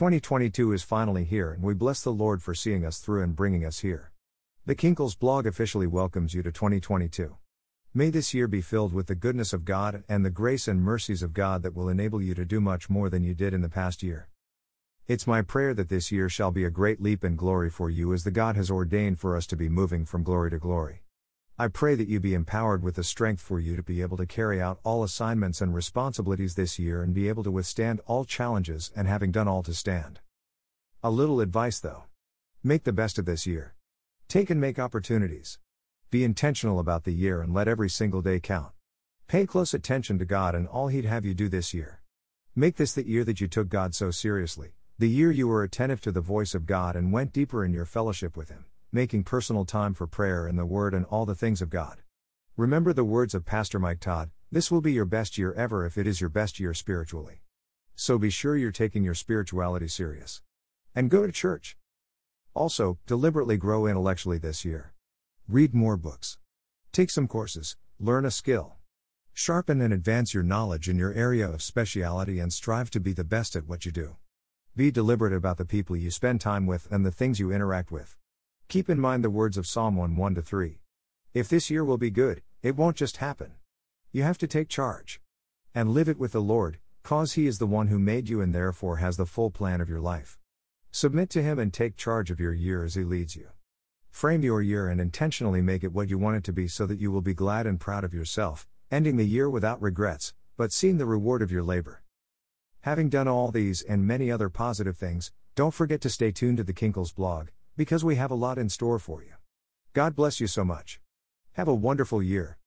2022 is finally here, and we bless the Lord for seeing us through and bringing us here. The Kinkles blog officially welcomes you to 2022. May this year be filled with the goodness of God and the grace and mercies of God that will enable you to do much more than you did in the past year. It's my prayer that this year shall be a great leap in glory for you as the God has ordained for us to be moving from glory to glory. I pray that you be empowered with the strength for you to be able to carry out all assignments and responsibilities this year and be able to withstand all challenges and having done all to stand. A little advice though. Make the best of this year. Take and make opportunities. Be intentional about the year and let every single day count. Pay close attention to God and all He'd have you do this year. Make this the year that you took God so seriously, the year you were attentive to the voice of God and went deeper in your fellowship with Him, making personal time for prayer and the Word and all the things of God. Remember the words of Pastor Mike Todd this will be your best year ever if it is your best year spiritually. So be sure you're taking your spirituality serious. And go to church. Also, deliberately grow intellectually this year. Read more books. Take some courses, learn a skill. Sharpen and advance your knowledge in your area of speciality and strive to be the best at what you do. Be deliberate about the people you spend time with and the things you interact with. Keep in mind the words of Psalm 1 1 3. If this year will be good, it won't just happen. You have to take charge. And live it with the Lord, cause He is the one who made you and therefore has the full plan of your life. Submit to Him and take charge of your year as He leads you. Frame your year and intentionally make it what you want it to be so that you will be glad and proud of yourself, ending the year without regrets, but seeing the reward of your labor. Having done all these and many other positive things, don't forget to stay tuned to the Kinkles blog, because we have a lot in store for you. God bless you so much. Have a wonderful year.